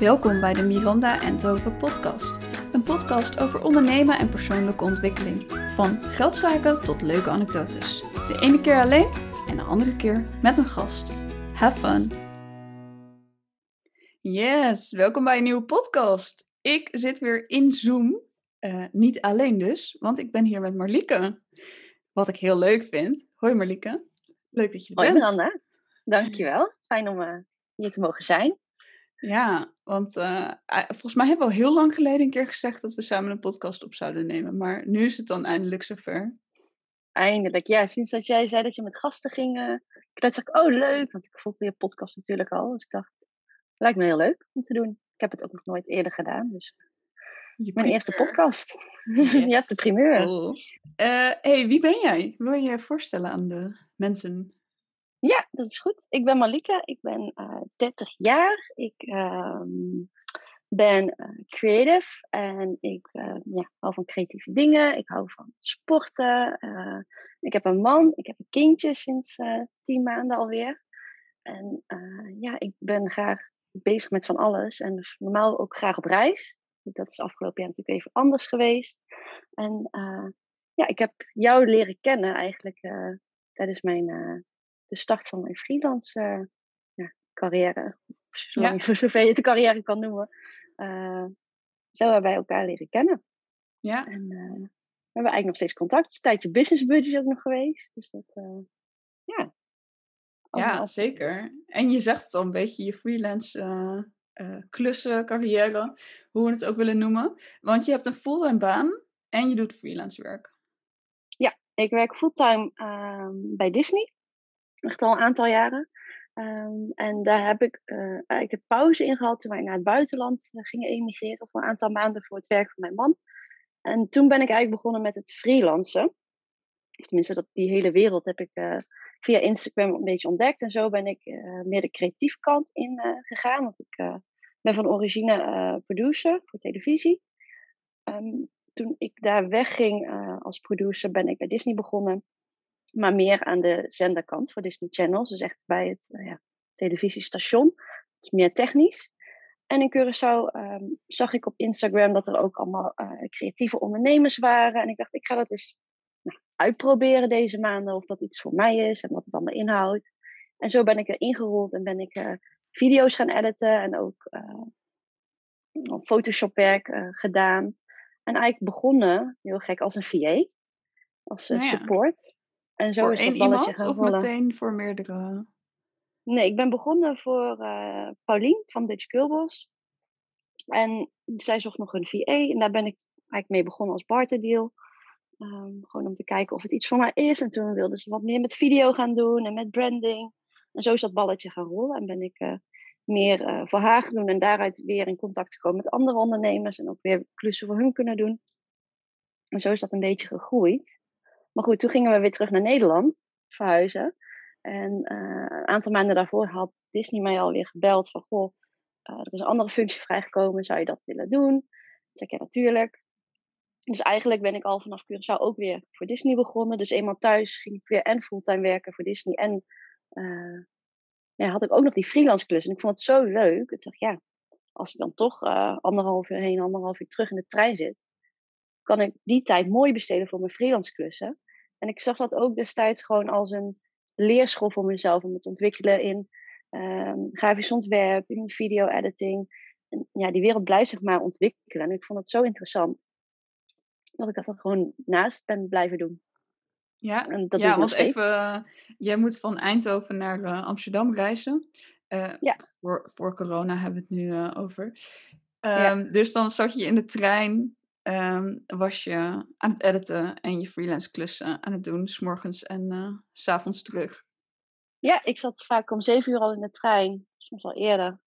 Welkom bij de Miranda Enthoven podcast. Een podcast over ondernemen en persoonlijke ontwikkeling. Van geldzaken tot leuke anekdotes. De ene keer alleen en de andere keer met een gast. Have fun! Yes, welkom bij een nieuwe podcast. Ik zit weer in Zoom. Uh, niet alleen dus, want ik ben hier met Marlieke. Wat ik heel leuk vind. Hoi Marlieke. Leuk dat je er Hoi bent. Miranda, dankjewel. Fijn om uh, hier te mogen zijn. Ja, want uh, volgens mij hebben we al heel lang geleden een keer gezegd dat we samen een podcast op zouden nemen. Maar nu is het dan eindelijk zover. Eindelijk, ja. Sinds dat jij zei dat je met gasten ging, uh, ik dacht ik, oh leuk. Want ik volgde je podcast natuurlijk al. Dus ik dacht, lijkt me heel leuk om te doen. Ik heb het ook nog nooit eerder gedaan. Dus mijn eerste podcast. Yes. je hebt de primeur. Cool. Uh, hey, wie ben jij? Wil je je voorstellen aan de mensen? Ja, dat is goed. Ik ben Malika, ik ben uh, 30 jaar. Ik um, ben uh, creative en ik uh, ja, hou van creatieve dingen. Ik hou van sporten. eh, ik heb een man, ik heb een kindje sinds tien maanden alweer. En eh, ja, ik ben graag bezig met van alles en dus normaal ook graag op reis. Dat is afgelopen jaar natuurlijk even anders geweest. En ja, ik heb jou leren kennen eigenlijk tijdens mijn de start van mijn freelance uh, ja, carrière. Ja. Zover je het carrière kan noemen. Uh, zo hebben wij elkaar leren kennen. Ja. En uh, we hebben eigenlijk nog steeds contact. Het is een tijdje business buddies ook nog geweest. Dus dat, ja. Ja, zeker. En je zegt het al een beetje, je freelance klussen, carrière, hoe we het ook willen noemen. Want je hebt een fulltime baan en je doet freelance werk. Ja, ik werk fulltime bij Disney echt al een aantal jaren. Um, en daar heb ik eigenlijk een pauze in gehad toen wij naar het buitenland uh, gingen emigreren voor een aantal maanden voor het werk van mijn man. En toen ben ik eigenlijk begonnen met het freelancen. Tenminste, dat, die hele wereld heb ik uh, via Instagram een beetje ontdekt. En zo ben ik meer de creatieve kant in gegaan. Want ik ben van origine producer voor televisie. Um, toen ik daar wegging als producer ben ik bij Disney begonnen maar meer aan de zenderkant voor Disney Channels. Dus echt bij het uh, ja, televisiestation. Het is meer technisch. En in Curaçao um, zag ik op Instagram dat er ook allemaal uh, creatieve ondernemers waren. En ik dacht, ik ga dat eens nou, uitproberen deze maanden. Of dat iets voor mij is en wat het allemaal inhoudt. En zo ben ik er ingerold en ben ik uh, video's gaan editen. En ook Photoshop werk gedaan. En eigenlijk begonnen, heel gek, als een VA. Als nou ja. support. En zo voor is één dat balletje iemand of rollen. meteen voor meerdere? Nee, ik ben begonnen voor uh, Paulien van Dutch Girlboss. En zij zocht nog een VA en daar ben ik eigenlijk mee begonnen als barterdeal. Um, gewoon om te kijken of het iets voor mij is. En toen wilde ze wat meer met video gaan doen en met branding. En zo is dat balletje gaan rollen en ben ik uh, meer uh, voor haar gaan doen. En daaruit weer in contact gekomen met andere ondernemers en ook weer klussen voor hun kunnen doen. En zo is dat een beetje gegroeid. Maar goed, toen gingen we weer terug naar Nederland, verhuizen. En uh, een aantal maanden daarvoor had Disney mij alweer gebeld van... Goh, uh, er is een andere functie vrijgekomen, zou je dat willen doen? Ik zei, ja, natuurlijk. Dus eigenlijk ben ik al vanaf Curaçao ook weer voor Disney begonnen. Dus eenmaal thuis ging ik weer en fulltime werken voor Disney. En uh, ja, had ik ook nog die freelance klus. En ik vond het zo leuk. Ik dacht, ja, als ik dan toch anderhalf uur heen, anderhalf uur terug in de trein zit... kan ik die tijd mooi besteden voor mijn freelance klussen. En ik zag dat ook destijds gewoon als een leerschool voor mezelf om het te ontwikkelen in um, grafisch ontwerp, in video-editing. Ja, die wereld blijft zich maar ontwikkelen. En ik vond het zo interessant dat ik dat dan gewoon naast ben blijven doen. Ja, en dat ja want even, uh, jij moet van Eindhoven naar uh, Amsterdam reizen. Uh, ja. voor, voor corona hebben we het nu over. Um, ja. Dus dan zat je in de trein um, was je aan het editen en je freelance klussen aan het doen, s en uh, s avonds terug. Ja, ik zat vaak om zeven uur al in de trein, soms al eerder.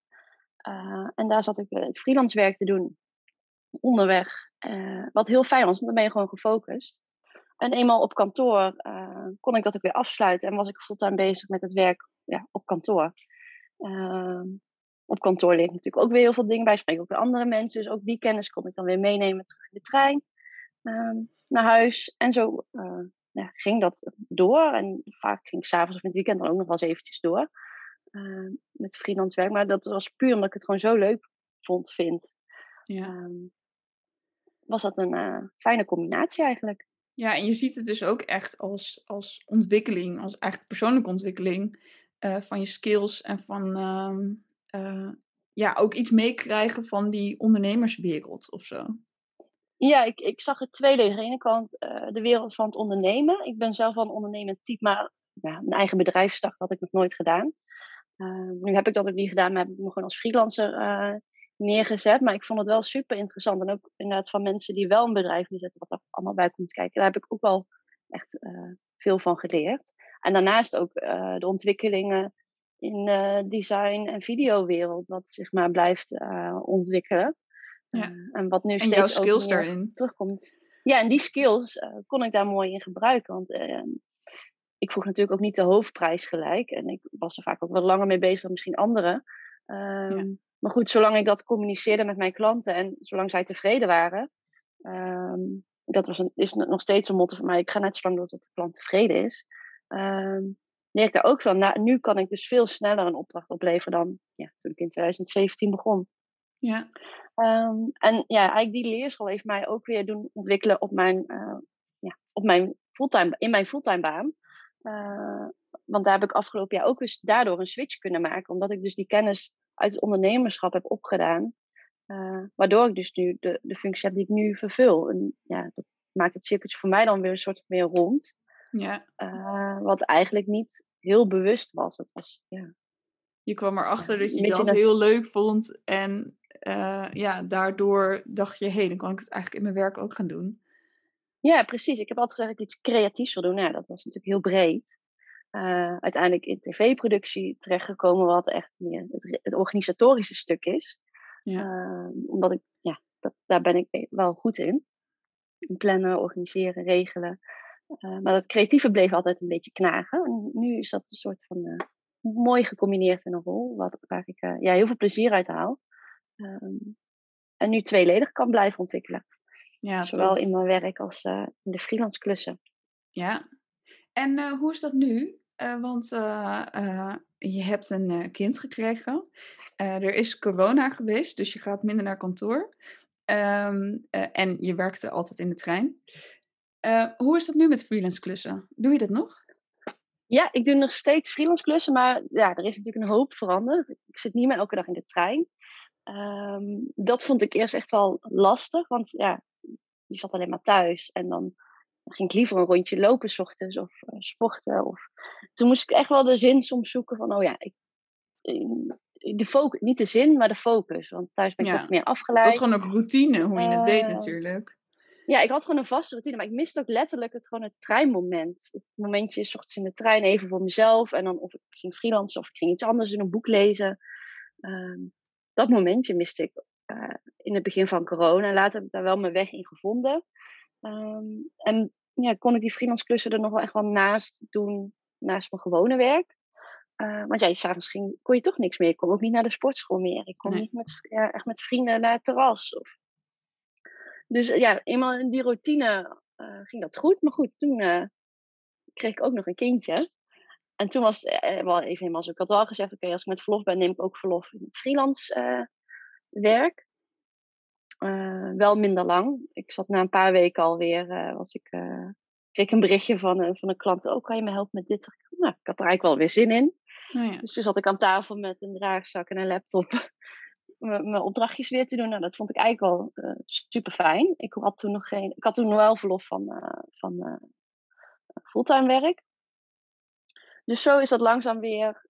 Uh, en daar zat ik het freelance werk te doen onderweg. Wat heel fijn was, want dan ben je gewoon gefocust. En eenmaal op kantoor kon ik dat ook weer afsluiten en was ik fulltime bezig met het werk ja, op kantoor. Ehm, op kantoor leer ik natuurlijk ook weer heel veel dingen bij. Spreek ook weer andere mensen. Dus ook die kennis kon ik dan weer meenemen terug in de trein um, naar huis. En zo uh, ja, ging dat door. En vaak ging ik s'avonds of in het weekend dan ook nog wel eens eventjes door. Uh, met freelance werk. Maar dat was puur omdat ik het gewoon zo leuk vond, vind. Ja. Ehm, was dat een eh, fijne combinatie eigenlijk. Ja, en je ziet het dus ook echt als, als ontwikkeling, als eigenlijk persoonlijke ontwikkeling eh, van je skills en van ehm, eh, ja, ook iets meekrijgen van die ondernemerswereld of zo. Ja, ik, ik zag het tweeledig. Aan de ene kant eh, de wereld van het ondernemen. Ik ben zelf wel een ondernemend type, maar ja, een eigen bedrijf starten had ik nog nooit gedaan. nu heb ik dat ook niet gedaan, maar heb ik me gewoon als freelancer neergezet. Maar ik vond het wel super interessant. En ook inderdaad van mensen die wel een bedrijf neerzetten, wat er allemaal bij komt kijken. Daar heb ik ook wel echt veel van geleerd. En daarnaast ook de ontwikkelingen in de design- en videowereld, wat zich maar blijft uh, ontwikkelen. Ja. en wat nu en steeds jouw skills ook daarin. terugkomt. Ja, en die skills kon ik daar mooi in gebruiken. Want ik vroeg natuurlijk ook niet de hoofdprijs gelijk. En ik was er vaak ook wat langer mee bezig dan misschien anderen. Um, Ja. maar goed, zolang ik dat communiceerde met mijn klanten en zolang zij tevreden waren, ehm, dat was een, is nog steeds een motto van mij. Ik ga net zo lang door tot de klant tevreden is. Um, leer ik daar ook van. Nou, nu kan ik dus veel sneller een opdracht opleveren dan ja, toen ik in 2017 begon. Ja. Ehm, en ja, eigenlijk die leerschool heeft mij ook weer doen ontwikkelen op mijn, uh, ja, op mijn fulltime, in mijn fulltime baan. Uh, want daar heb ik afgelopen jaar ook eens daardoor een switch kunnen maken. Omdat ik dus die kennis uit het ondernemerschap heb opgedaan. Uh, waardoor ik dus nu de, de functie heb die ik nu vervul. En ja, dat maakt het cirkeltje voor mij dan weer een soort meer rond. ja. Uh, wat eigenlijk niet heel bewust was. Het was ja, Je kwam erachter dat je dat dat- heel leuk vond. En eh, ja, daardoor dacht je, hé, hey, dan kan ik het eigenlijk in mijn werk ook gaan doen. Ja, precies. Ik heb altijd gezegd dat ik iets creatiefs wil doen. Nou, ja, dat was natuurlijk heel breed. Uh, uiteindelijk in tv-productie terechtgekomen, wat echt meer het, het organisatorische stuk is. Ja. Uh, omdat ik, ja, dat, daar ben ik wel goed in. Plannen, organiseren, regelen. Uh, maar dat creatieve bleef altijd een beetje knagen. En nu is dat een soort van uh, mooi gecombineerd in een rol, wat, waar ik uh, ja, heel veel plezier uit haal. Um, en nu tweeledig kan blijven ontwikkelen. Ja, Zowel tof. in mijn werk als in de freelance klussen. Ja. En hoe is dat nu? Want je hebt een kind gekregen. er is corona geweest, dus je gaat minder naar kantoor. Um, en je werkte altijd in de trein. Hoe is dat nu met freelance klussen? Doe je dat nog? Ja, ik doe nog steeds freelance klussen, maar ja, er is natuurlijk een hoop veranderd. Ik zit niet meer elke dag in de trein. Um, dat vond ik eerst echt wel lastig, want ja, je zat alleen maar thuis en dan ging ik liever een rondje lopen s ochtends of uh, sporten. Of... Toen moest ik echt wel de zin soms zoeken van, oh ja, ik, de focus, niet de zin, maar de focus. Want thuis ben ik Ja. toch meer afgeleid. Het was gewoon ook routine hoe je het deed Eh, natuurlijk. Ja, ik had gewoon een vaste routine, maar ik miste ook letterlijk het, gewoon het treinmoment. Het momentje, s ochtends in de trein, even voor mezelf. En dan of ik ging freelancen of ik ging iets anders in een boek lezen. Ehm, dat momentje miste ik eh, in het begin van corona. Later heb ik daar wel mijn weg in gevonden. Ehm, en ja, kon ik die freelance klussen er nog wel echt wel naast doen, naast mijn gewone werk. Uh, want ja, s'avonds ging, kon je toch niks meer. Ik kon ook niet naar de sportschool meer. Ik kon Nee. niet met, ja, echt met vrienden naar het terras. Of... Dus uh, ja, eenmaal in die routine uh, ging dat goed. Maar goed, toen uh, kreeg ik ook nog een kindje. En toen was het eh, wel even helemaal zo. Ik had wel gezegd, oké, als ik met verlof ben, neem ik ook verlof in het freelance eh, werk. Wel minder lang. Ik zat na een paar weken alweer, was ik, kreeg een berichtje van, van een klant. Oh, kan je me helpen met dit? Nou, ik had er eigenlijk wel weer zin in. Oh ja. Dus toen zat ik aan tafel met een draagzak en een laptop mijn opdrachtjes weer te doen. Nou, dat vond ik eigenlijk wel uh, super fijn. Ik had toen nog geen, ik had toen wel verlof van, uh, van uh, fulltime werk. Dus zo is dat langzaam weer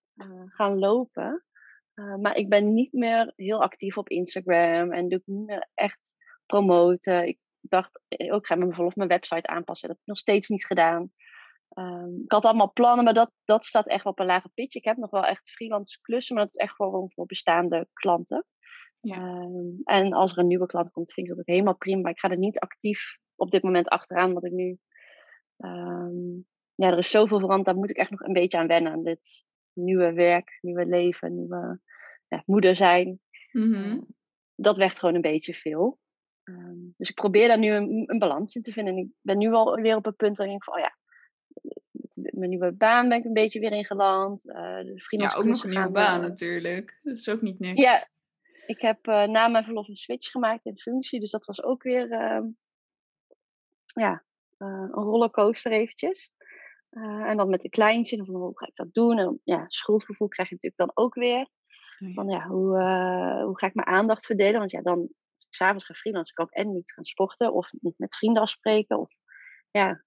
gaan lopen. Maar ik ben niet meer heel actief op Instagram en doe ik niet meer echt promoten. Ik dacht, ook ik ga met mijn verlof mijn website aanpassen. Dat heb ik nog steeds niet gedaan. Um, ik had allemaal plannen, maar dat, dat staat echt op een lage pitch. Ik heb nog wel echt freelance klussen, maar dat is echt gewoon voor bestaande klanten. Ja. Um, en als er een nieuwe klant komt, vind ik dat ook helemaal prima. Ik ga er niet actief op dit moment achteraan, want ik nu... Um, ja, er is zoveel veranderd, daar moet ik echt nog een beetje aan wennen. Aan dit nieuwe werk, nieuwe leven, nieuwe ja, moeder zijn. Mhm. Uh, dat werd gewoon een beetje veel. Um, dus ik probeer daar nu een, een, balans in te vinden. En ik ben nu al weer op een punt dat ik denk van, oh ja, met mijn nieuwe baan ben ik een beetje weer ingeland. Uh, de Ja, ook nog een nieuwe baan natuurlijk. Dat is ook niet niks. Ja, Ik heb uh, na mijn verlof een switch gemaakt in functie. Dus dat was ook weer uh, ja, uh, een rollercoaster eventjes. en dan met de kleintje, van hoe ga ik dat doen? En ja, schuldgevoel krijg je natuurlijk dan ook weer. Oh van ja, hoe, hoe ga ik mijn aandacht verdelen? Want ja, dan s'avonds ga freelancen, kan ik en niet gaan sporten of niet met vrienden afspreken. Of, ja.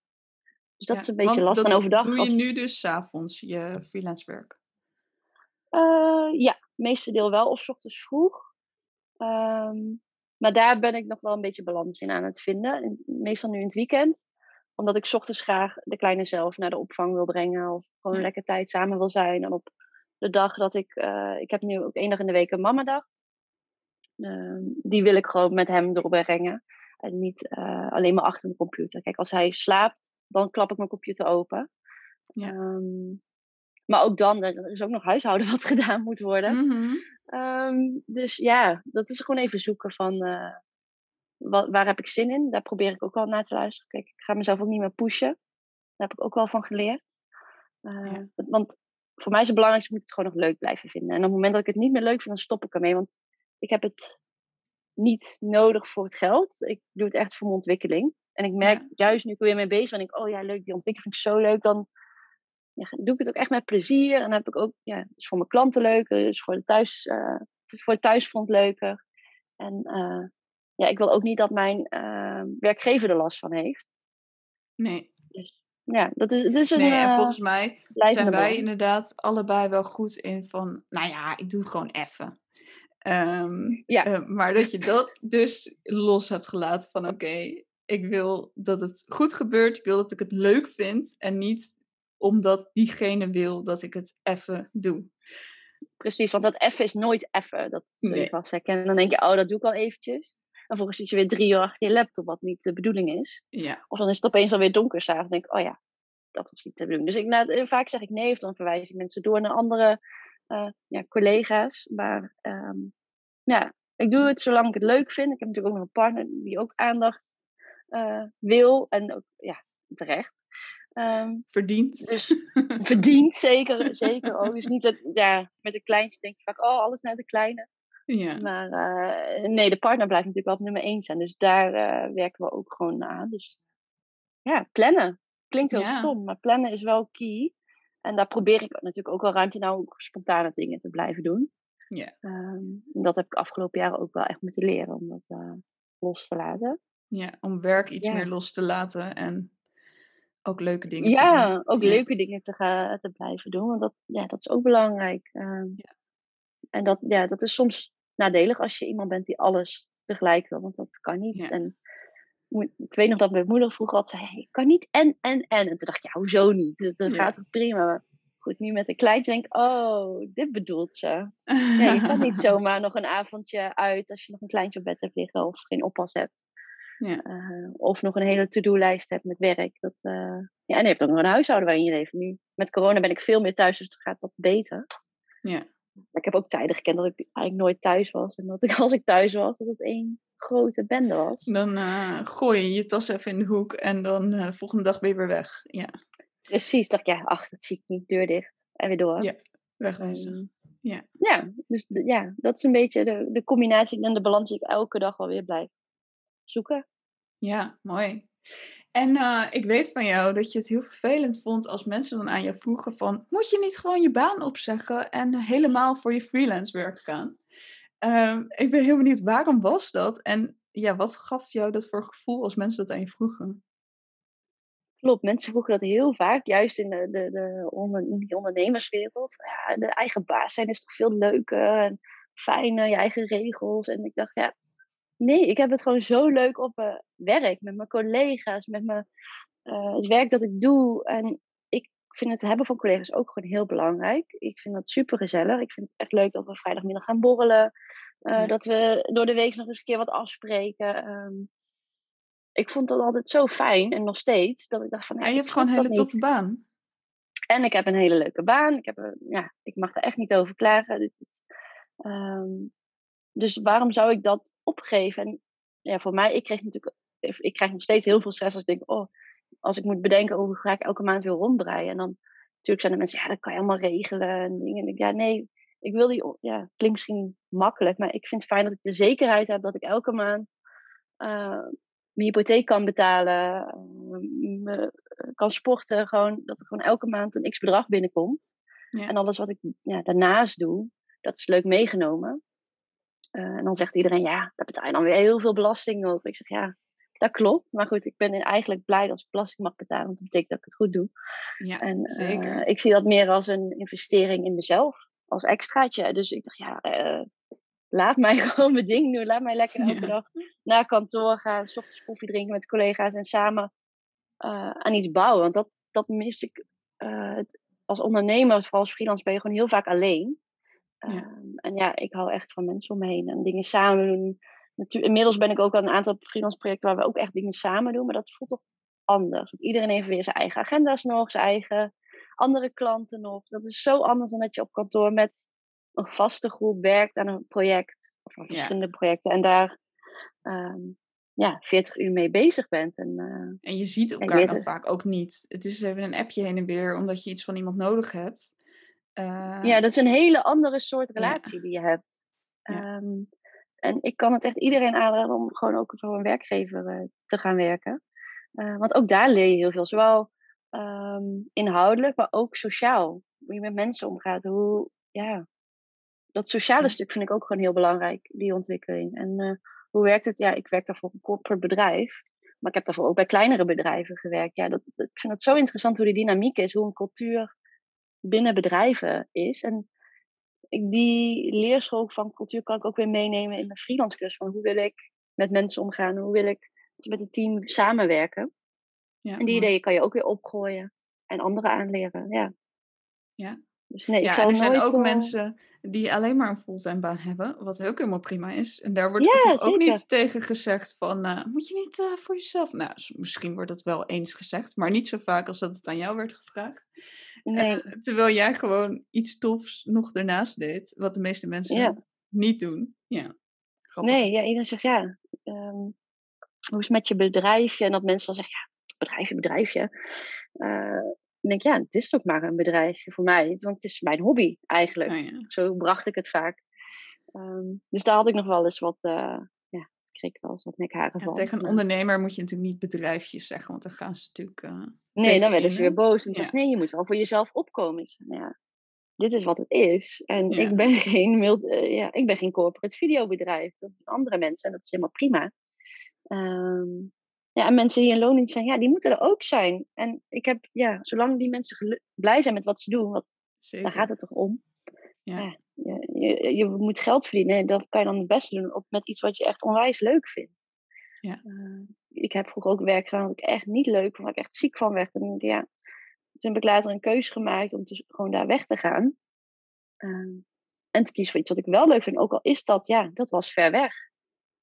Dus dat is een beetje last van overdag. Doe je nu dus s'avonds je freelance werk? ja, meeste deel wel. Of s ochtends vroeg. Ehm, maar daar ben ik nog wel een beetje balans in aan het vinden. Meestal nu in het weekend. Omdat ik ochtends graag de kleine zelf naar de opvang wil brengen. Of gewoon lekker tijd samen wil zijn. En op de dag dat ik... Uh, ik heb nu ook één dag in de week een mamadag. Uh, die wil ik gewoon met hem doorbrengen. En niet uh, alleen maar achter mijn computer. Kijk, als hij slaapt, dan klap ik mijn computer open. Ja. Um, maar ook dan, er is ook nog huishouden wat gedaan moet worden. Mm Um, dus ja, dat is gewoon even zoeken van uh, wat, waar heb ik zin in. Daar probeer ik ook wel naar te luisteren. Kijk, ik ga mezelf ook niet meer pushen. Daar heb ik ook wel van geleerd. Uh, ja. Want voor mij is het belangrijkste, ik moet het gewoon nog leuk blijven vinden. En op het moment dat ik het niet meer leuk vind, dan stop ik ermee. Want ik heb het niet nodig voor het geld. Ik doe het echt voor mijn ontwikkeling. En ik merk ja. juist nu ik er weer mee bezig ben, ik, oh ja, leuk, die ontwikkeling vind ik zo leuk. Dan ja, doe ik het ook echt met plezier. En dan heb ik ook, ja, het is voor mijn klanten leuker, het is voor de, thuis, uh, het is voor het thuisfront leuker. En uh, ja, ik wil ook niet dat mijn uh, werkgever er last van heeft. Nee. Dus ja, dat is, het is een. Nee, en volgens mij zijn wij inderdaad allebei wel goed in van, nou ja, ik doe het gewoon even. Um, ja. maar dat je dat dus los hebt gelaten van, oké, ik wil dat het goed gebeurt, ik wil dat ik het leuk vind en niet omdat diegene wil dat ik het even doe. Precies, want dat even is nooit even. Dat zul je vast herkennen. Dan denk je, oh, dat doe ik al eventjes. En vervolgens zit je weer drie uur achter je laptop, wat niet de bedoeling is. Ja. Of dan is het opeens alweer donker s'avonds. denk ik, oh ja, dat was niet de bedoeling. Dus ik, nou, eh, vaak zeg ik nee, of dan verwijs ik mensen door naar andere uh, ja, collega's. Maar um, ja, ik doe het zolang ik het leuk vind. Ik heb natuurlijk ook nog een partner die ook aandacht uh, wil. En ook, ja, terecht. Um, verdient. Dus verdient, zeker. zeker ook. Dus niet dat, ja, met een kleintje denk je vaak, oh, alles naar de kleine. Ja. Maar uh, nee, de partner blijft natuurlijk wel op nummer één zijn. Dus daar uh, werken we ook gewoon aan. Dus ja, plannen. Klinkt heel ja. stom, maar plannen is wel key. En daar probeer ik natuurlijk ook wel ruimte nou ook spontane dingen te blijven doen. Ja. Um, dat heb ik afgelopen jaren ook wel echt moeten leren om dat uh, los te laten. Ja, om werk iets ja. meer los te laten en ook leuke dingen ja, te doen. ook leuke dingen te, gaan, te blijven doen. Want dat, ja, dat is ook belangrijk. Uh, ja. En dat, ja, dat is soms nadelig als je iemand bent die alles tegelijk wil. Want dat kan niet. Ja. En ik weet nog dat mijn moeder vroeger altijd zei: Ik kan niet en, en, en. En toen dacht ik: Ja, hoezo niet? Dat, dat gaat toch prima. Maar goed, nu met een kleintje denk ik: Oh, dit bedoelt ze. Ja, je kan niet zomaar nog een avondje uit als je nog een kleintje op bed hebt liggen of geen oppas hebt. Ja. Uh, of nog een hele to-do-lijst hebt met werk. Dat, uh, ja, en je hebt ook nog een huishouden waarin je leeft. Nu, met corona ben ik veel meer thuis, dus het gaat dat beter. Ja. ik heb ook tijden gekend dat ik eigenlijk nooit thuis was. En dat ik als ik thuis was, dat het één grote bende was. Dan uh, gooi je je tas even in de hoek en dan de volgende dag ben je weer weg. Ja. Precies, dacht ik, ja, ach, dat zie ik niet, deur dicht. En weer door. Ja, wegwezen. Um, ja. ja, dus ja, dat is een beetje de, de combinatie en de balans die ik elke dag wel weer blijf zoeken. Ja, mooi. En uh, ik weet van jou dat je het heel vervelend vond als mensen dan aan je vroegen van... Moet je niet gewoon je baan opzeggen en helemaal voor je freelance werk gaan? Uh, ik ben heel benieuwd, waarom was dat? En ja, wat gaf jou dat voor gevoel als mensen dat aan je vroegen? Klopt, mensen vroegen dat heel vaak, juist in, de, de, de onder, in die ondernemerswereld. Ja, de eigen baas zijn is toch veel leuker en fijner, je eigen regels. En ik dacht, ja, Nee, ik heb het gewoon zo leuk op mijn werk, met mijn collega's, met mijn, uh, het werk dat ik doe. En ik vind het hebben van collega's ook gewoon heel belangrijk. Ik vind dat super gezellig. Ik vind het echt leuk dat we vrijdagmiddag gaan borrelen. Uh, ja. Dat we door de week nog eens een keer wat afspreken. Um, ik vond dat altijd zo fijn en nog steeds. Dat ik dacht van. Ja, en je hebt gewoon een hele toffe baan. En ik heb een hele leuke baan. Ik, heb een, ja, ik mag er echt niet over klagen. Dit, dit, um, dus waarom zou ik dat opgeven? En ja, voor mij, ik kreeg natuurlijk, ik krijg nog steeds heel veel stress als ik denk, oh, als ik moet bedenken hoe ga ik elke maand weer rondbreien. En dan natuurlijk zijn er mensen, ja, dat kan je allemaal regelen. En dingen. En ik, ja, nee, ik wil die, ja, het klinkt misschien makkelijk, maar ik vind het fijn dat ik de zekerheid heb dat ik elke maand uh, mijn hypotheek kan betalen, uh, kan sporten, gewoon, dat er gewoon elke maand een x bedrag binnenkomt. Ja. En alles wat ik ja, daarnaast doe, dat is leuk meegenomen. Uh, en dan zegt iedereen, ja, daar betaal je dan weer heel veel belasting over. Ik zeg, ja, dat klopt. Maar goed, ik ben eigenlijk blij dat ik belasting mag betalen, want dat betekent dat ik het goed doe. Ja, en zeker. ik zie dat meer als een investering in mezelf, als extraatje. Dus ik dacht, ja, laat mij gewoon mijn ding doen. Laat mij lekker elke dag naar kantoor gaan, s ochtends koffie drinken met collega's en samen aan iets bouwen. Want dat, dat mis ik als ondernemer, vooral als freelance, ben je gewoon heel vaak alleen. Ja. Um, en ja, ik hou echt van mensen om me heen en dingen samen doen. Natuurlijk, inmiddels ben ik ook aan een aantal freelance projecten waar we ook echt dingen samen doen, maar dat voelt toch anders. Want iedereen heeft weer zijn eigen agenda's nog, zijn eigen andere klanten nog. Dat is zo anders dan dat je op kantoor met een vaste groep werkt aan een project. Of aan verschillende ja. projecten. En daar um, ja, 40 uur mee bezig bent. En, uh, en je ziet elkaar dan vaak ook niet. Het is even een appje heen en weer omdat je iets van iemand nodig hebt. Uh, ja, dat is een hele andere soort relatie ja. die je hebt. Ja. Um, en ik kan het echt iedereen aanraden om gewoon ook voor een werkgever uh, te gaan werken. Uh, want ook daar leer je heel veel. Zowel um, inhoudelijk, maar ook sociaal. Hoe je met mensen omgaat. Hoe, ja, dat sociale stuk vind ik ook gewoon heel belangrijk, die ontwikkeling. En uh, hoe werkt het? Ja, ik werk daarvoor een corporate bedrijf. Maar ik heb daarvoor ook bij kleinere bedrijven gewerkt. Ja, dat, dat, ik vind het zo interessant hoe die dynamiek is. Hoe een cultuur binnen bedrijven is. En die leerschool van cultuur kan ik ook weer meenemen in mijn freelance cursus. Van hoe wil ik met mensen omgaan? Hoe wil ik met het team samenwerken? Ja, en die ideeën kan je ook weer opgooien en anderen aanleren. Ja. Ja, dus nee, ja, ik zal er zijn ook uh... mensen die alleen maar een fulltime baan hebben, wat ook helemaal prima is. En daar wordt ja, toch ook niet tegen gezegd van, uh, moet je niet uh, voor jezelf? Nou, misschien wordt dat wel eens gezegd, maar niet zo vaak als dat het aan jou werd gevraagd. Nee. terwijl jij gewoon iets tofs nog ernaast deed, wat de meeste mensen ja. niet doen. Ja, grappig. Nee, ja, iedereen zegt ja, um, hoe is het met je bedrijfje? En dat mensen dan zeggen, ja, bedrijfje, bedrijfje. Dan denk ik, ja, het is ook maar een bedrijfje voor mij. Want het is mijn hobby eigenlijk. Oh, ja. Zo bracht ik het vaak. Um, dus daar had ik nog wel eens wat, uh, ik wel eens wat nekharen ja, van. tegen een ondernemer moet je natuurlijk niet bedrijfjes zeggen, want dan gaan ze natuurlijk. Uh, nee, dan werden ze weer boos. En ja. zeggen nee, je moet wel voor jezelf opkomen. Nou ja, dit is wat het is. En ik, ben geen, uh, ja, ik ben geen corporate videobedrijf. Dat zijn andere mensen en dat is helemaal prima. Um, ja, en mensen die in loondienst zijn, ja, die moeten er ook zijn. En ik heb, ja, zolang die mensen blij zijn met wat ze doen, wat, daar gaat het toch om. Ja. ja je, je, moet geld verdienen. Dat kan je dan het beste doen op, met iets wat je echt onwijs leuk vindt. Ja. Uh, ik heb vroeger ook werk gedaan dat ik echt niet leuk vond, waar ik echt ziek van werd. En ja, toen heb ik later een keuze gemaakt om te, gewoon daar weg te gaan. Uh, en te kiezen voor iets wat ik wel leuk vind. Ook al is dat, ja, dat was ver weg.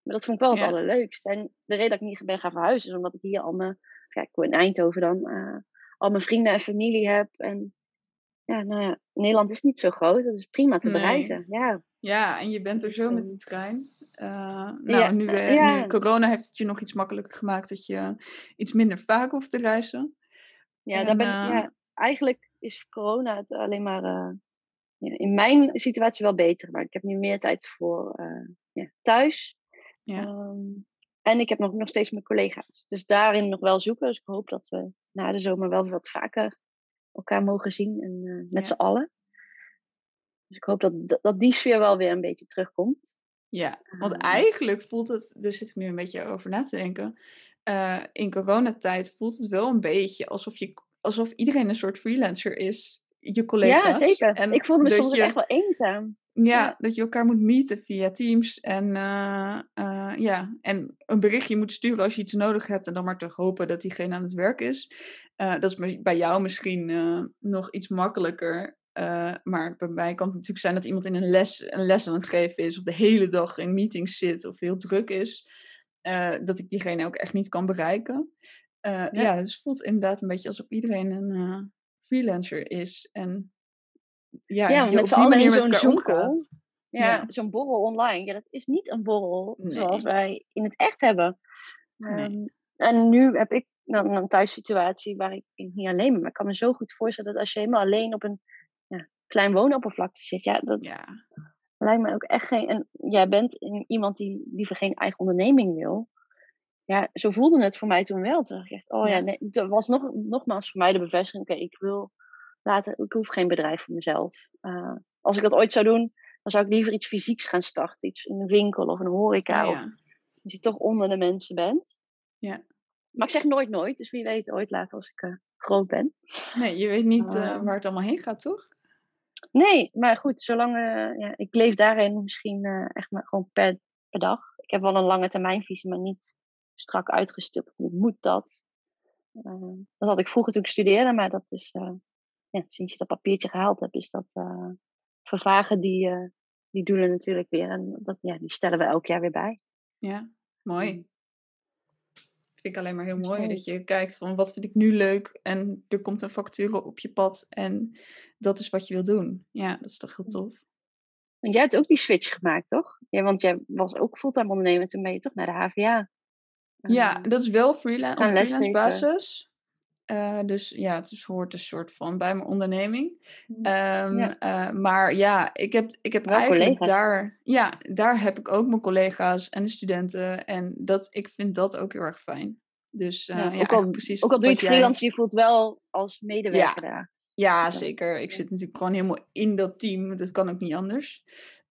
Maar dat vond ik wel het Ja. allerleukste. En de reden dat ik niet ben gaan verhuizen is omdat ik hier al mijn, ja, ik woon in Eindhoven dan, uh, al mijn vrienden en familie heb. En ja, nou ja, Nederland is niet zo groot. Dat is prima te Nee. bereizen. Ja, Ja, en je bent er zo met eh, de trein. Uh, nou, Ja, nu, eh, ja. nu corona heeft het je nog iets makkelijker gemaakt dat je iets minder vaak hoeft te reizen. ja, En, daar ben ik, eh, ja, eigenlijk is corona het alleen maar in mijn situatie wel beter. Maar ik heb nu meer tijd voor ja, thuis. Ja. Um, en ik heb nog, nog steeds mijn collega's. Dus daarin nog wel zoeken. Dus ik hoop dat we na de zomer wel wat vaker elkaar mogen zien. En uh, met Ja. z'n allen. Dus ik hoop dat, dat, die sfeer wel weer een beetje terugkomt. Ja, want Ah. eigenlijk voelt het, daar zit ik nu een beetje over na te denken. Uh, in coronatijd voelt het wel een beetje alsof, je, alsof iedereen een soort freelancer is. Je collega's. Ja, zeker. En ik voelde me dat soms je- echt wel eenzaam. Ja, Ja. dat je elkaar moet meeten via Teams. En, uh, uh, ja, en een berichtje moet sturen als je iets nodig hebt. En dan maar te hopen dat diegene aan het werk is. Uh, dat is bij jou misschien nog iets makkelijker. Maar bij mij kan het natuurlijk zijn dat iemand in een les, een les aan het geven is. Of de hele dag in meetings zit. Of heel druk is. Dat ik diegene ook echt niet kan bereiken. Uh, ja. ja, dus het voelt inderdaad een beetje alsof iedereen een uh, freelancer is. En ja, met z'n allen in zo'n omgaat. Ja, Ja. zo'n borrel online. Ja, dat is niet een borrel Nee. zoals wij in het echt hebben. Nee. Ehm, en nu heb ik nou, een thuissituatie waar ik niet alleen ben. Maar ik kan me zo goed voorstellen dat als je helemaal alleen op een ja, klein woonoppervlakte zit, ja, dat Ja, lijkt me ook echt geen. En jij bent iemand die liever geen eigen onderneming wil. Ja, zo voelde het voor mij toen wel. Toen dacht ik echt, oh ja, nee, dat was nog, nogmaals voor mij de bevestiging. Oké, ik wil later, ik hoef geen bedrijf voor mezelf. Eh, als ik dat ooit zou doen, dan zou ik liever iets fysieks gaan starten. Iets in een winkel of een horeca. Of ja. als je toch onder de mensen bent. Ja. Maar ik zeg nooit nooit, dus wie weet ooit later als ik eh, groot ben. Nee, je weet niet eh, Ah. waar het allemaal heen gaat, toch? Nee, maar goed, zolang ja, ik leef daarin misschien echt maar gewoon per, per dag. Ik heb wel een lange termijnvisie, maar niet strak uitgestippeld. Ik moet dat. Eh, dat had ik vroeger toen ik studeerde, maar dat is, eh, ja, sinds je dat papiertje gehaald hebt, is dat eh, vervagen die, die doelen natuurlijk weer. En dat, ja, die stellen we elk jaar weer bij. Ja, mooi. Mm. Vind ik alleen maar heel mooi dat je kijkt van wat vind ik nu leuk en er komt een vacature op je pad en dat is wat je wil doen. Ja, dat is toch heel tof. En jij hebt ook die switch gemaakt, toch? Ja, want jij was ook fulltime ondernemer, toen ben je toch naar de HVA. Ja, eh, dat is wel freelance, op freelance basis. Eh, dus ja, het is, hoort een soort van bij mijn onderneming. Mm, Ehm, Ja. eh, maar ja, ik heb, ik heb Wel eigenlijk collega's. daar, ja, daar heb ik ook mijn collega's en de studenten. En dat, ik vind dat ook heel erg fijn. Dus eh, ja, Ja, ook, al, precies ook al doe je het jij- freelance, je voelt wel als medewerker daar. Ja, Ja. zeker. Ik Ja. zit natuurlijk gewoon helemaal in dat team. Dat kan ook niet anders.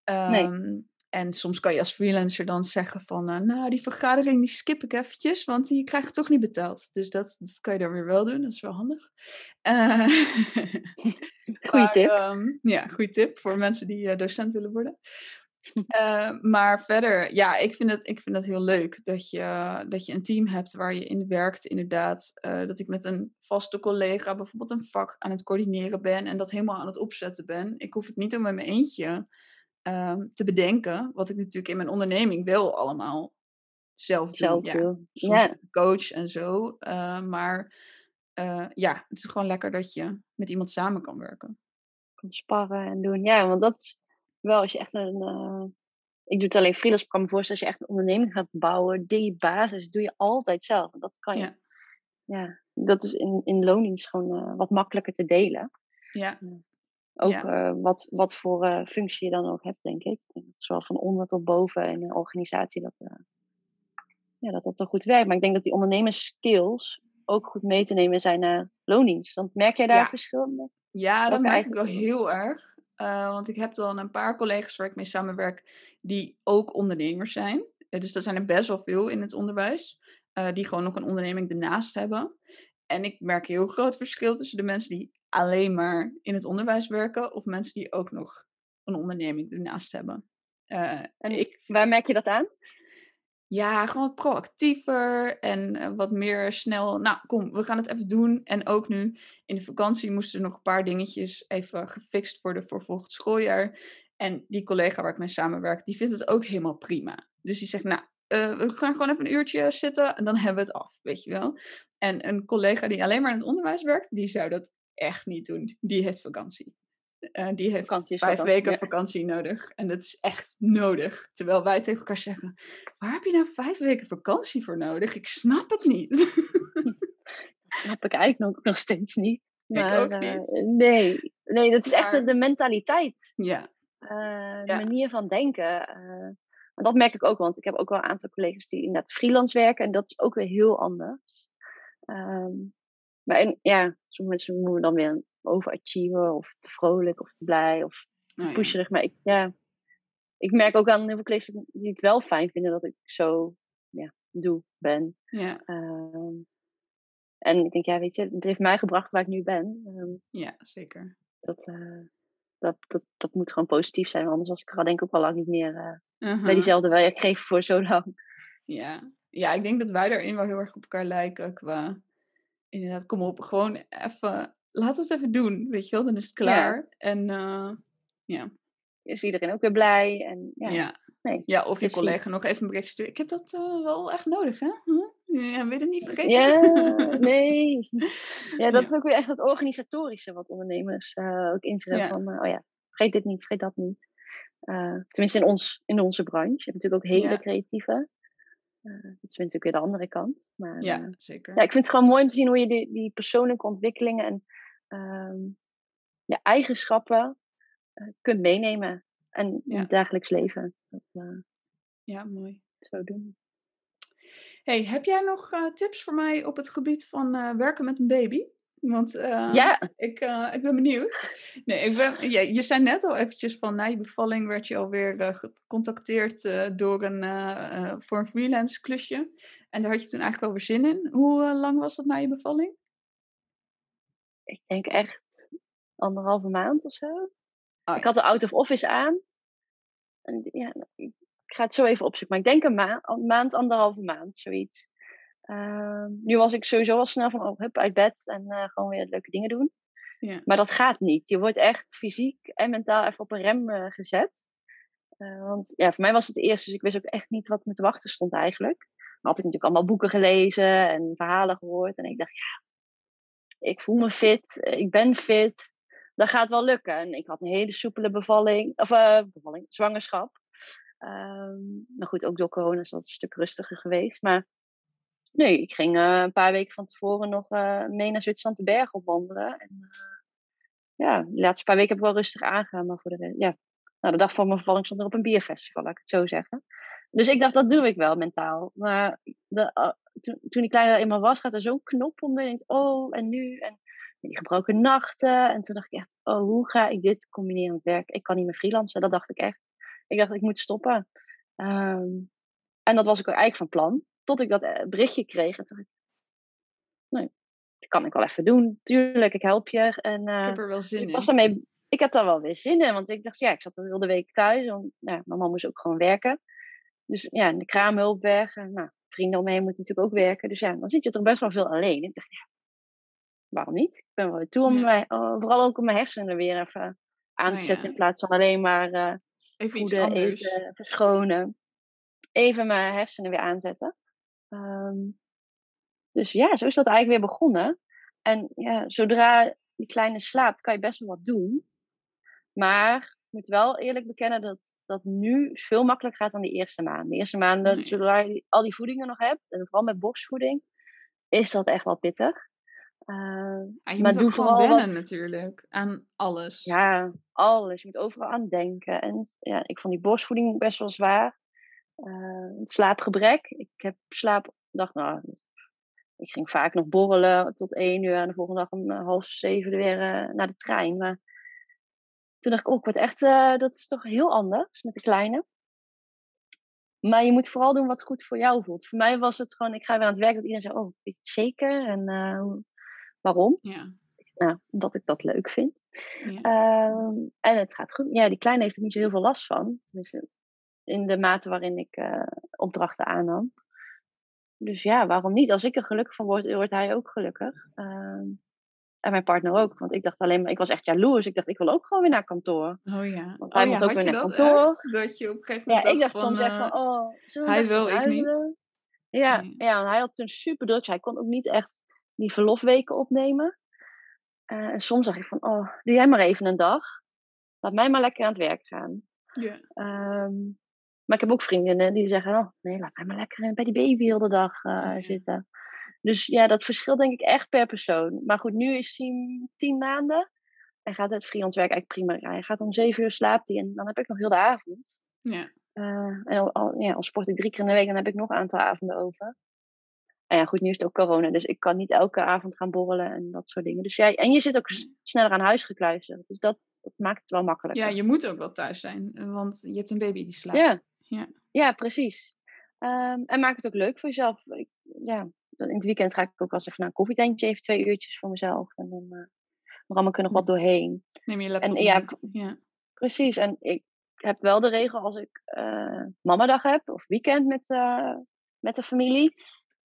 Nee. En soms kan je als freelancer dan zeggen van... eh, nou, die vergadering die skip ik eventjes, want die krijg ik toch niet betaald. Dus dat, dat kan je dan weer wel doen. Dat is wel handig. Eh, Goeie maar, tip. ehm, ja, goede tip voor mensen die eh, docent willen worden. Maar verder, ja, ik vind, het, ik vind het heel leuk dat je, dat je een team hebt waar je in werkt, inderdaad. Dat ik met een vaste collega bijvoorbeeld een vak aan het coördineren ben en dat helemaal aan het opzetten ben. Ik hoef het niet om in mijn eentje ehm, te bedenken, wat ik natuurlijk in mijn onderneming wel allemaal zelf doe. Zelf ja, doe. coach en zo. eh, maar eh, ja, het is gewoon lekker dat je met iemand samen kan werken. kan sparren en doen. Ja, want dat is wel als je echt een. eh, ik doe het alleen freelance, me voorstellen als je echt een onderneming gaat bouwen, die basis doe je altijd zelf. En dat kan je. Ja. Ja, dat is in, in loondienst gewoon wat makkelijker te delen. Ja, Ook Ja. eh, wat, wat voor eh, functie je dan ook hebt, denk ik. Dat Zowel van onder tot boven in een organisatie dat, eh, ja, dat dat toch goed werkt. Maar ik denk dat die ondernemerskills ook goed mee te nemen zijn naar loondienst. Want merk jij daar Ja. verschil mee? Ja, dat merk ik wel heel erg. Want ik heb dan een paar collega's waar ik mee samenwerk die ook ondernemers zijn. Dus er zijn er best wel veel in het onderwijs. die gewoon nog een onderneming ernaast hebben. En ik merk heel groot verschil tussen de mensen die alleen maar in het onderwijs werken. Of mensen die ook nog een onderneming ernaast hebben. Eh, En ik waar merk je dat aan? ja, gewoon wat proactiever en eh, wat meer snel. Nou, kom, we gaan het even doen. En ook nu in de vakantie moesten er nog een paar dingetjes even gefixt worden voor volgend schooljaar. En die collega waar ik mee samenwerk, die vindt het ook helemaal prima. Dus die zegt, nou, eh, we gaan gewoon even een uurtje zitten en dan hebben we het af, weet je wel. En een collega die alleen maar in het onderwijs werkt, die zou dat echt niet doen. Die heeft vakantie. Eh, die heeft Vakantie vijf vakantie, weken ja. vakantie nodig. En dat is echt nodig. Terwijl wij tegen elkaar zeggen, waar heb je nou vijf weken vakantie voor nodig? Ik snap het niet. Dat snap ik eigenlijk nog, nog steeds niet. Ik Maar, ook eh, nee. nee, dat is echt de, mentaliteit. ja, de Ja. manier van denken. Dat merk ik ook, want ik heb ook wel een aantal collega's die inderdaad freelance werken. En dat is ook weer heel anders. Ehm, maar en, ja, sommige mensen noemen dan weer een overachiever. Of te vrolijk of te blij of te ja. pusherig. Maar ik, ja, ik merk ook aan heel veel collega's die het wel fijn vinden dat ik zo ja, doe, ben. Ja, Ehm, en ik denk, ja, weet je, het heeft mij gebracht waar ik nu ben. Ehm, ja, zeker. dat, eh, dat, dat, dat moet gewoon positief zijn. want Anders was ik er al denk ik ook al lang niet meer eh, Uh-huh. bij diezelfde werkgever voor zo lang. Ja. ja, ik denk dat wij daarin wel heel erg op elkaar lijken. Qua, inderdaad, kom op, gewoon even, laten we het even doen, weet je wel, dan is het klaar. En uh, ja. Is iedereen ook weer blij? En, ja, Ja. nee, ja, of je collega nog even een bericht sturen. Ik heb dat uh, wel echt nodig, hè? Huh? Wil je het niet vergeten? Ja, nee. Ja, dat Ja. is ook weer echt het organisatorische wat ondernemers eh, ook inzetten. Ja. Van, eh, oh ja, vergeet dit niet, vergeet dat niet. Uh, tenminste in, ons, in onze branche. Je hebt natuurlijk ook hele Ja. creatieve. Dat is natuurlijk weer de andere kant. Maar, Ja, zeker. ja, ik vind het gewoon mooi om te zien hoe je die, die persoonlijke ontwikkelingen en ehm, ja, eigenschappen eh, kunt meenemen. En in het dagelijks leven. Dat, eh, Ja, mooi. zo doen. Hey, heb jij nog eh, tips voor mij op het gebied van eh, werken met een baby? Want eh, Ja, ik, ik ben benieuwd. Nee, ik ben, je, je zei net al eventjes van na je bevalling werd je alweer gecontacteerd door een, voor een freelance klusje. En daar had je toen eigenlijk alweer zin in. Hoe lang was dat na je bevalling? ik denk echt anderhalve maand of zo. Oh, Ik had de out of office aan. En ja, ga het zo even opzoeken. Maar ik denk een ma een maand, anderhalve maand, zoiets. Ehm, nu was ik sowieso al snel van, oh, hup, uit bed en eh, gewoon weer leuke dingen doen. Ja. Maar dat gaat niet. Je wordt echt fysiek en mentaal even op een rem eh, gezet. Eh, want ja, voor mij was het de eerste, dus ik wist ook echt niet wat me te wachten stond eigenlijk. Maar had ik natuurlijk allemaal boeken gelezen en verhalen gehoord. En ik dacht, ja, ik voel me fit, ik ben fit, dat gaat wel lukken. En ik had een hele soepele bevalling, of bevalling, zwangerschap. Ehm maar goed, ook door corona is het een stuk rustiger geweest. Maar nee, ik ging eh, een paar weken van tevoren nog eh, mee naar Zwitserland de bergen opwandelen. En eh, ja, de laatste paar weken heb ik wel rustig aangegaan. Maar voor de ja. Nou, de dag van mijn bevalling stond er op een bierfestival, laat ik het zo zeggen. Dus ik dacht, dat doe ik wel mentaal. Maar de, toen, toen die kleine eenmaal was, gaat er zo'n knop om. En je denkt, oh, en nu? En die gebroken nachten. En toen dacht ik echt, oh, hoe ga ik dit combineren met werk? Ik kan niet meer freelancen, dat dacht ik echt. Ik dacht, ik moet stoppen. Ehm, en dat was ik ook eigenlijk van plan. Tot ik dat eh, berichtje kreeg. En toen dacht ik, nee, dat kan ik wel even doen. Tuurlijk, ik help je. En ik eh, heb er wel zin ik in. was daarmee, ik had daar wel weer zin in. Want ik dacht, ja, ik zat de hele week thuis. Want nou, mijn man moest ook gewoon werken. Dus ja, en de kraamhulp weg. En, nou, vrienden omheen moeten natuurlijk ook werken. Dus ja, dan zit je toch best wel veel alleen. Ik dacht, ja, waarom niet? Ik ben wel weer toe om Ja. mij, vooral ook om mijn hersenen weer even aan te Oh, zetten. ja. In plaats van alleen maar eh Even iets voeden, anders. eten, verschonen. Even mijn hersenen weer aanzetten. Ehm, dus ja, zo is dat eigenlijk weer begonnen. En ja, zodra die kleine slaapt, kan je best wel wat doen. Maar ik moet wel eerlijk bekennen dat dat nu veel makkelijker gaat dan de eerste maanden. De eerste maanden, Nee. zodra je al die voedingen nog hebt, en vooral met borstvoeding, is dat echt wel pittig. Ehm, je maar moet doe ook gewoon vooral wennen wat- natuurlijk aan alles. ja, alles. Je moet overal aan denken. En ja, ik vond die borstvoeding best wel zwaar. Eh, het slaapgebrek. Ik heb slaap... dacht, nou, ik ging vaak nog borrelen tot één uur. En de volgende dag om eh, half zeven weer eh, naar de trein. Maar toen dacht ik, oh, ik word echt... eh, dat is toch heel anders met de kleine. Maar je moet vooral doen wat goed voor jou voelt. Voor mij was het gewoon, ik ga weer aan het werk. Dat iedereen zei, oh, weet je het zeker? En eh, hoe- waarom? Ja. Nou, omdat ik dat leuk vind. ja. Ehm, en het gaat goed. Ja, die kleine heeft er niet zo heel veel last van. Tenminste, in de mate waarin ik eh, opdrachten aannam. Dus ja, waarom niet? Als ik er gelukkig van word, wordt hij ook gelukkig. Ehm, en mijn partner ook. Want ik dacht alleen maar, ik was echt jaloers. Ik dacht, ik wil ook gewoon weer naar kantoor. Oh ja. Want oh, hij ja, moet ook weer naar dat kantoor. echt? Dat je op een gegeven Ja, moment ik dacht van, soms echt eh, van, oh, hij wil, ik niet. Ja, Nee. ja, hij had toen super druk. Hij kon ook niet echt die verlofweken opnemen. Eh, en soms dacht ik van, oh, doe jij maar even een dag. Laat mij maar lekker aan het werk gaan. Ja. Ehm, maar ik heb ook vriendinnen die zeggen, oh, nee, laat mij maar lekker bij die baby heel de dag eh, Ja, zitten. Dus ja, dat verschilt denk ik echt per persoon. Maar goed, nu is hij tien maanden. En gaat het freelance werk eigenlijk prima. Hij gaat om zeven uur slaapt hij en dan heb ik nog heel de avond. Ja. Eh, en al, al- ja, al sport ik drie keer in de week, dan heb ik nog een aantal avonden over. En ja, goed, nu is het ook corona, dus ik kan niet elke avond gaan borrelen en dat soort dingen. Dus ja, en je zit ook sneller aan huis gekluisterd. Dus dat, dat maakt het wel makkelijker. ja, je moet ook wel thuis zijn, want je hebt een baby die slaapt. Ja. Ja. Ja, precies. Ehm, en maak het ook leuk voor jezelf. Ik, ja, in het weekend ga ik ook wel eens even naar een koffietentje, even twee uurtjes voor mezelf. En dan uh, rammel ik er nog wat doorheen. Neem je laptop En ja. Ja. Precies, en ik heb wel de regel als ik eh mamadag heb of weekend met, eh, met de familie,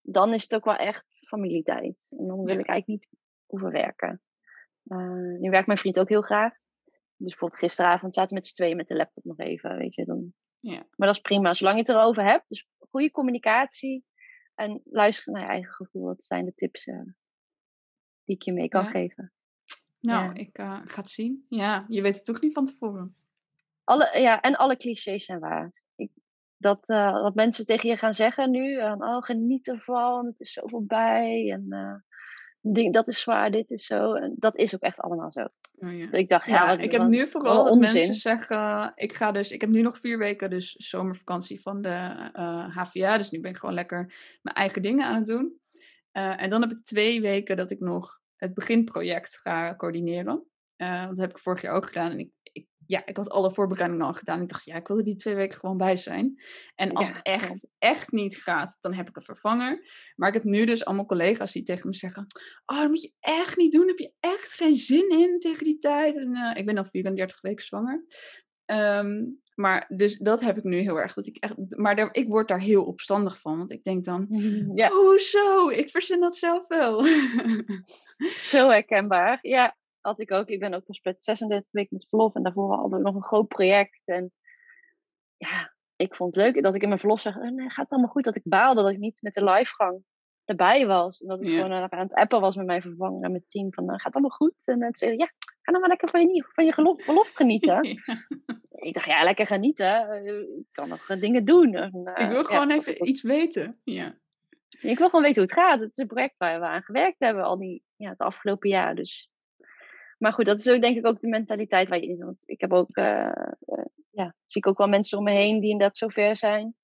dan is het ook wel echt familietijd. En dan wil Ja. ik eigenlijk niet hoeven werken. Eh, nu werkt mijn vriend ook heel graag. Dus bijvoorbeeld gisteravond zaten we met z'n tweeën met de laptop nog even, weet je. Dan... Ja. Maar dat is prima, zolang je het erover hebt. Dus goede communicatie en luisteren naar je eigen gevoel. Dat zijn de tips eh, die ik je mee kan Ja. geven. Nou, Ja. ik ga het zien. Ja, je weet het toch niet van tevoren. Alle, ja, en alle clichés zijn waar. Dat, dat mensen tegen je gaan zeggen nu, eh, oh, geniet ervan, het is zo voorbij. En, eh, ding, dat is zwaar, dit is zo. En dat is ook echt allemaal zo. Oh, ja. Ik dacht, ja, Ja, wat- ik heb wat- nu vooral dat onzin. mensen zeggen, ik ga dus, ik heb nu nog vier weken dus zomervakantie van de HVA, dus nu ben ik gewoon lekker mijn eigen dingen aan het doen. En dan heb ik twee weken dat ik nog het beginproject ga coördineren. Want dat heb ik vorig jaar ook gedaan en ik, ja, ik had alle voorbereidingen al gedaan. Ik dacht, ja, ik wil er die twee weken gewoon bij zijn. En als Ja, het echt, echt niet gaat, dan heb ik een vervanger. Maar ik heb nu dus allemaal collega's die tegen me zeggen, oh, dat moet je echt niet doen. Heb je echt geen zin in tegen die tijd? En, eh, ik ben al 34 weken zwanger. Ehm, maar dus dat heb ik nu heel erg. Dat ik echt, maar daar, ik word daar heel opstandig van. Want ik denk dan, Ja, hoezo? Ik verzin dat zelf wel. zo herkenbaar. Ja, had ik ook. Ik ben ook pas met 36 weken met verlof. En daarvoor hadden we nog een groot project. En ja, ik vond het leuk dat ik in mijn verlof zeg, "Eh, nee, gaat het allemaal goed? Dat ik baalde dat ik niet met de livegang erbij was. En dat ik Ja. gewoon aan het appen was met mijn vervanger en met team. Van, "Nou, gaat het allemaal goed? En dan zei ja, ga nou maar lekker van je, van je geloof, verlof genieten. Ja. Ik dacht, ja, lekker genieten. Eh, Ik kan nog eh, dingen doen. En, eh, Ik wil gewoon even iets weten. Ja. Ik wil gewoon weten hoe het gaat. Het is een project waar we aan gewerkt hebben al die, ja, het afgelopen jaar. Dus. Maar goed, dat is ook denk ik ook de mentaliteit waar je in zit. Want ik heb ook, eh, ja, zie ik ook wel mensen om me heen die inderdaad zo ver zijn.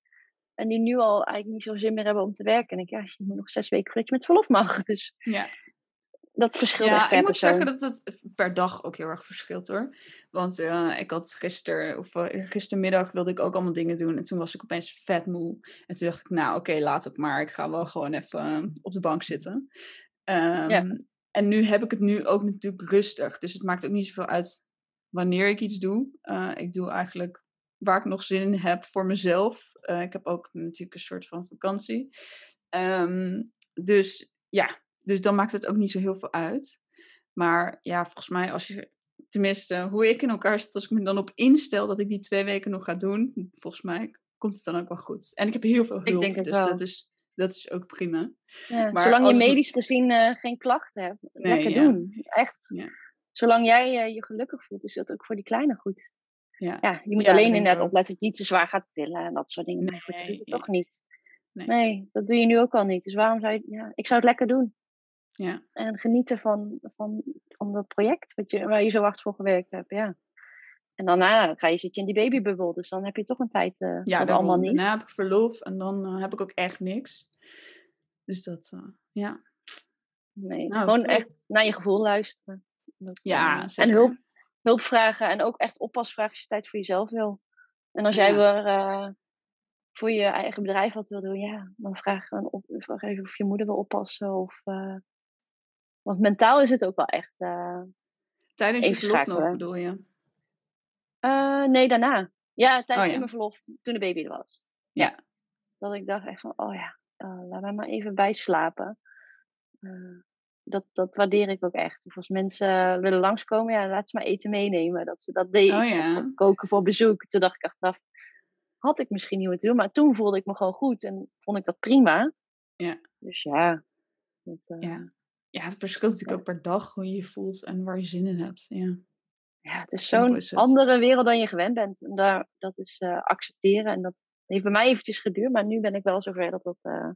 En die nu al eigenlijk niet zo zin meer hebben om te werken. En ik, ja, je moet nog zes weken voordat je met verlof mag. Dus ja. dat verschilt echt Ja, per ik moet persoon. zeggen dat het per dag ook heel erg verschilt hoor. Want eh, ik had gisteren, of gistermiddag wilde ik ook allemaal dingen doen. En toen was ik opeens vet moe. En toen dacht ik, nou oké, laat ook maar. Ik ga wel gewoon even op de bank zitten. Ehm, En nu heb ik het nu ook natuurlijk rustig. Dus het maakt ook niet zoveel uit wanneer ik iets doe. Eh, ik doe eigenlijk waar ik nog zin in heb voor mezelf. Eh, ik heb ook natuurlijk een soort van vakantie. Ehm, dus ja, dus dan maakt het ook niet zo heel veel uit. Maar ja, volgens mij als je, tenminste, hoe ik in elkaar zit, als ik me dan op instel dat ik die twee weken nog ga doen, volgens mij komt het dan ook wel goed. En ik heb heel veel hulp, denk het dus wel. dat is, dat is ook prima. Ja, maar zolang je we- medisch gezien eh, geen klachten hebt, Nee, lekker ja. doen. Echt. Ja. Zolang jij eh, je gelukkig voelt, is dat ook voor die kleine goed. Ja. Ja, je moet alleen inderdaad opletten dat je niet te zwaar gaat tillen en dat soort dingen. Maar goed, dat doe je Nee, toch niet. Nee. Nee. dat doe je nu ook al niet. Dus waarom zou je... Ja, ik zou het lekker doen. Ja. En genieten van, van, van dat project wat je, waar je zo hard voor gewerkt hebt. Ja. En daarna ga je, zit je in die babybubbel. Dus dan heb je toch een tijd eh Ja, dat allemaal niet. Daarna heb ik verlof en dan eh, heb ik ook echt niks. Dus dat, eh, ja. Nee, Nou, gewoon echt naar je gevoel luisteren. Dat, Ja, eh, en zeker. hulp, hulp vragen en ook echt oppas vragen als je tijd voor jezelf wil. En als jij Ja. weer voor je eigen bedrijf wat wil doen, ja, dan vraag op, vraag even of je moeder wil oppassen. Of, want mentaal is het ook wel echt. Tijdens je verlof nog bedoel je? Eh, nee, daarna. Ja, tijdens Oh, ja. mijn verlof, toen de baby er was. Ja. Dat ik dacht echt van, oh ja, eh, laat mij maar even bijslapen. Eh, dat, dat waardeer ik ook echt. Of als mensen willen langskomen, ja, laat ze maar eten meenemen. Dat, ze, dat deed Oh, ik. ja. koken voor bezoek. Toen dacht ik achteraf, had ik misschien niet moeten doen. Maar toen voelde ik me gewoon goed en vond ik dat prima. Ja. Dus ja. Dat, Ja. Ja, het verschilt natuurlijk ook per dag hoe je je voelt en waar je zin in hebt. Ja. Ja, het is zo'n het. andere wereld dan je gewend bent. En daar, dat is eh, accepteren. En dat heeft bij mij eventjes geduurd. Maar nu ben ik wel zover dat dat, eh,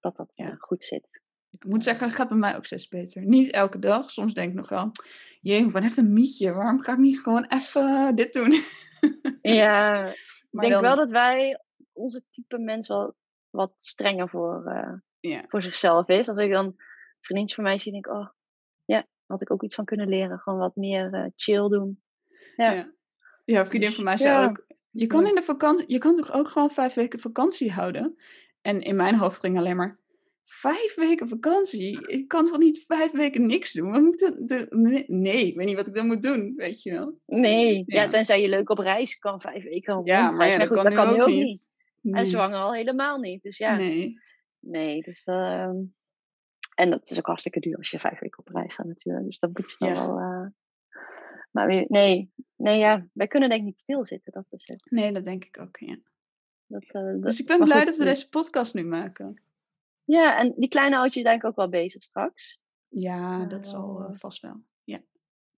dat, dat eh, Ja. goed zit. Ik moet zeggen, dat gaat bij mij ook steeds beter. Niet elke dag. Soms denk ik nog wel, jee, ik ben echt een mietje. Waarom ga ik niet gewoon even dit doen? Ja, ik denk dan- wel dat wij, onze type mens, wel wat strenger voor, eh, voor zichzelf is. Als ik dan vriendjes van mij zie, denk ik, oh, had ik ook iets van kunnen leren. Gewoon wat meer eh, chill doen. Ja. Ja. Ja, vriendin van mij zei ja. ook, je kan in de vakantie, je kan toch ook gewoon vijf weken vakantie houden? En in mijn hoofd ging alleen maar, vijf weken vakantie? Ik kan toch niet vijf weken niks doen? Wat moet de- nee, ik weet niet wat ik dan moet doen, weet je wel? Nee, ja. Ja. tenzij je leuk op reis kan, vijf weken Ja, maar ja, dat goed, kan, dat nu kan ook, nu ook niet. niet. En zwanger al helemaal niet. Dus ja, nee. Nee. dus dat, ehm, en dat is ook hartstikke duur als je vijf weken op reis gaat natuurlijk. Dus dat moet je dan Ja. wel... eh, maar weer, nee, nee, ja, wij kunnen denk ik niet stilzitten. Dat is het. nee, dat denk ik ook, ja. Dat, eh, dat- Dus ik ben blij goed, dat we eh, deze podcast nu maken. Ja, en die kleine oudjes denk ik ook wel bezig straks. Ja, dat zal eh, vast wel. Ja.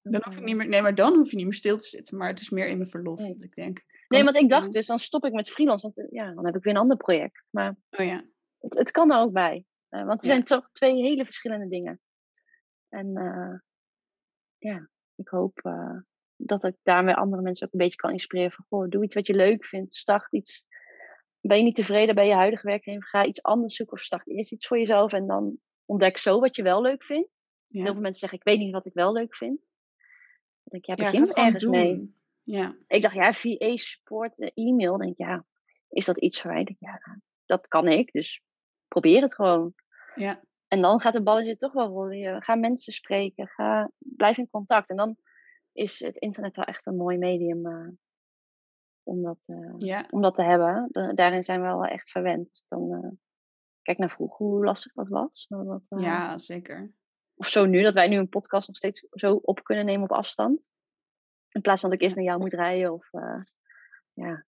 Dan hoef ik niet meer, nee, maar dan hoef je niet meer stil te zitten. Maar het is meer in mijn verlof Nee. dat ik denk. Nee, want ik dacht dus, dan stop ik met freelance. Want eh, ja, dan heb ik weer een ander project. Maar Oh ja. het, het kan er ook bij. Eh, want er Ja. zijn toch twee hele verschillende dingen. En eh, ja, ik hoop eh, dat ik daarmee andere mensen ook een beetje kan inspireren. Van, goh, doe iets wat je leuk vindt. Start iets. Ben je niet tevreden bij je huidige werkgever? Ga iets anders zoeken of start eerst iets voor jezelf. En dan ontdek zo wat je wel leuk vindt. Ja. Heel veel mensen zeggen, ik weet niet wat ik wel leuk vind. Dan denk ik, ja, Ja, begin gewoon ergens mee. Ja, Ik dacht, ja, VA support, e-mail. denk ik, ja, is dat iets voor mij? Ik denk, ja, dat kan ik. Dus probeer het gewoon. Ja, En dan gaat het balletje toch wel rollen. Ga mensen spreken. Ga, blijf in contact. En dan is het internet wel echt een mooi medium eh, om, dat, eh, ja. om dat te hebben. Da- daarin zijn we wel echt verwend. Dus dan eh, kijk naar vroeger hoe lastig dat was. Eh, ja, zeker. Of zo nu, dat wij nu een podcast nog steeds zo op kunnen nemen op afstand. In plaats van dat ik eerst naar jou moet rijden. Of, ja.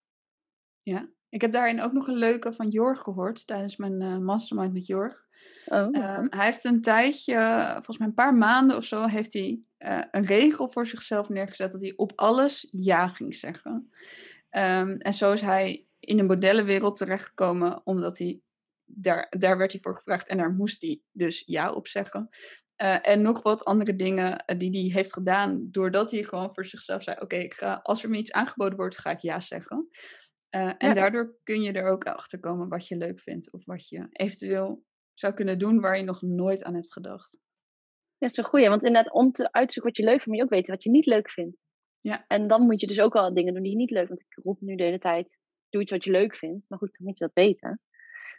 Ja. Ik heb daarin ook nog een leuke van Jorg gehoord tijdens mijn mastermind met Jorg. Oh, Ehm, hij heeft een tijdje, volgens mij een paar maanden of zo, heeft hij eh, een regel voor zichzelf neergezet dat hij op alles ja ging zeggen. Ehm, en zo is hij in de modellenwereld terechtgekomen, omdat hij daar, daar werd hij voor gevraagd en daar moest hij dus ja op zeggen. Eh, en nog wat andere dingen eh, die hij heeft gedaan, doordat hij gewoon voor zichzelf zei: Oké, ik ga als er me iets aangeboden wordt, ga ik ja zeggen. En Ja. daardoor kun je er ook achter komen wat je leuk vindt of wat je eventueel zou kunnen doen waar je nog nooit aan hebt gedacht. Dat is een goeie. Want inderdaad, om te uitzoeken wat je leuk vindt, moet je ook weten wat je niet leuk vindt. Ja. En dan moet je dus ook wel dingen doen die je niet leuk vindt. Want ik roep nu de hele tijd, doe iets wat je leuk vindt. Maar goed, dan moet je dat weten.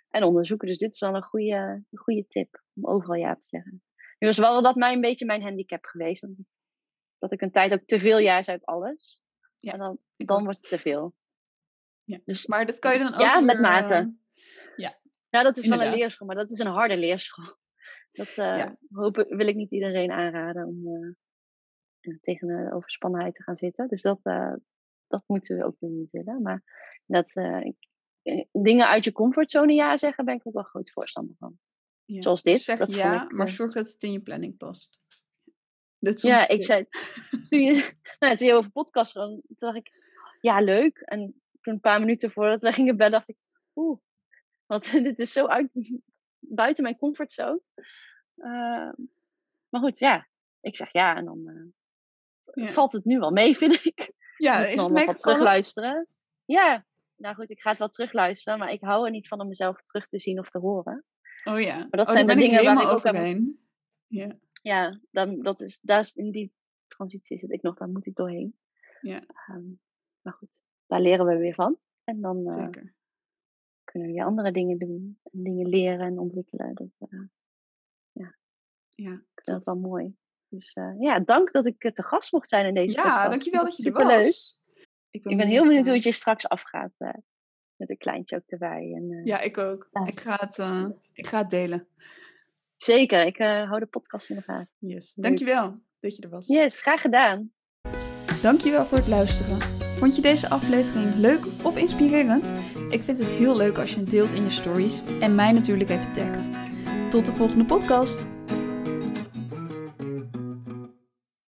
En onderzoeken. Dus dit is wel een goede, een goede tip. Om overal ja te zeggen. Nu was wel dat mij een beetje mijn handicap geweest. Want dat ik een tijd ook te veel ja zei op alles. Ja, en dan, dan wordt het te veel. Ja. Dus Maar dat kan je dan ook Ja, met mate. Eh, Nou, dat is wel een leerschool, maar dat is een harde leerschool. Dat eh, Ja. hopen, wil ik niet iedereen aanraden om eh, ja, tegen de overspannenheid te gaan zitten. Dus dat, eh, dat moeten we ook weer niet willen. Maar dat, eh, eh, dingen uit je comfortzone ja zeggen, ben ik ook wel groot voorstander van. ja. Zoals dit, Zeg dat ja, ik, maar eh, zorg dat het in je planning past. Dat Ja, ik zei, toen je, nou, toen je over podcast kwam, toen dacht ik, ja, leuk. En toen een paar minuten voordat we gingen bed, dacht ik, oeh, want dit is zo uit, buiten mijn comfortzone. Uh, maar goed, ja, ik zeg ja en dan uh, Ja. valt het nu wel mee, vind ik. Ja, is dan het nog wat terugluisteren. Ja, nou goed, ik ga het wel terugluisteren, maar ik hou er niet van om mezelf terug te zien of te horen. Oh ja. Maar dat oh, zijn de dingen waar ik ook aan moet- overheen. Ja, Ja, dan, dat is, daar is, in die transitie zit ik nog, daar moet ik doorheen. ja Ehm, maar goed, daar leren we weer van. En dan eh, zeker. Kunnen weer andere dingen doen. En dingen leren en ontwikkelen. Dat, eh, Ja, ik vind dat wel mooi. Dus eh, ja, dank dat ik eh, te gast mocht zijn in deze podcast. ja Ik dankjewel dat het je er was. Ik ben heel benieuwd hoe het je straks afgaat. met een kleintje ook erbij. En, Ja, ik ook. Ja. Ik, ga het, ik ga het delen. Zeker, ik hou de podcast in de gaten. Yes. Dankjewel dat je er was. Yes, graag gedaan. Dankjewel voor het luisteren. Vond je deze aflevering leuk of inspirerend? Ik vind het heel leuk als je het deelt in je stories en mij natuurlijk even tagt. Tot de volgende podcast.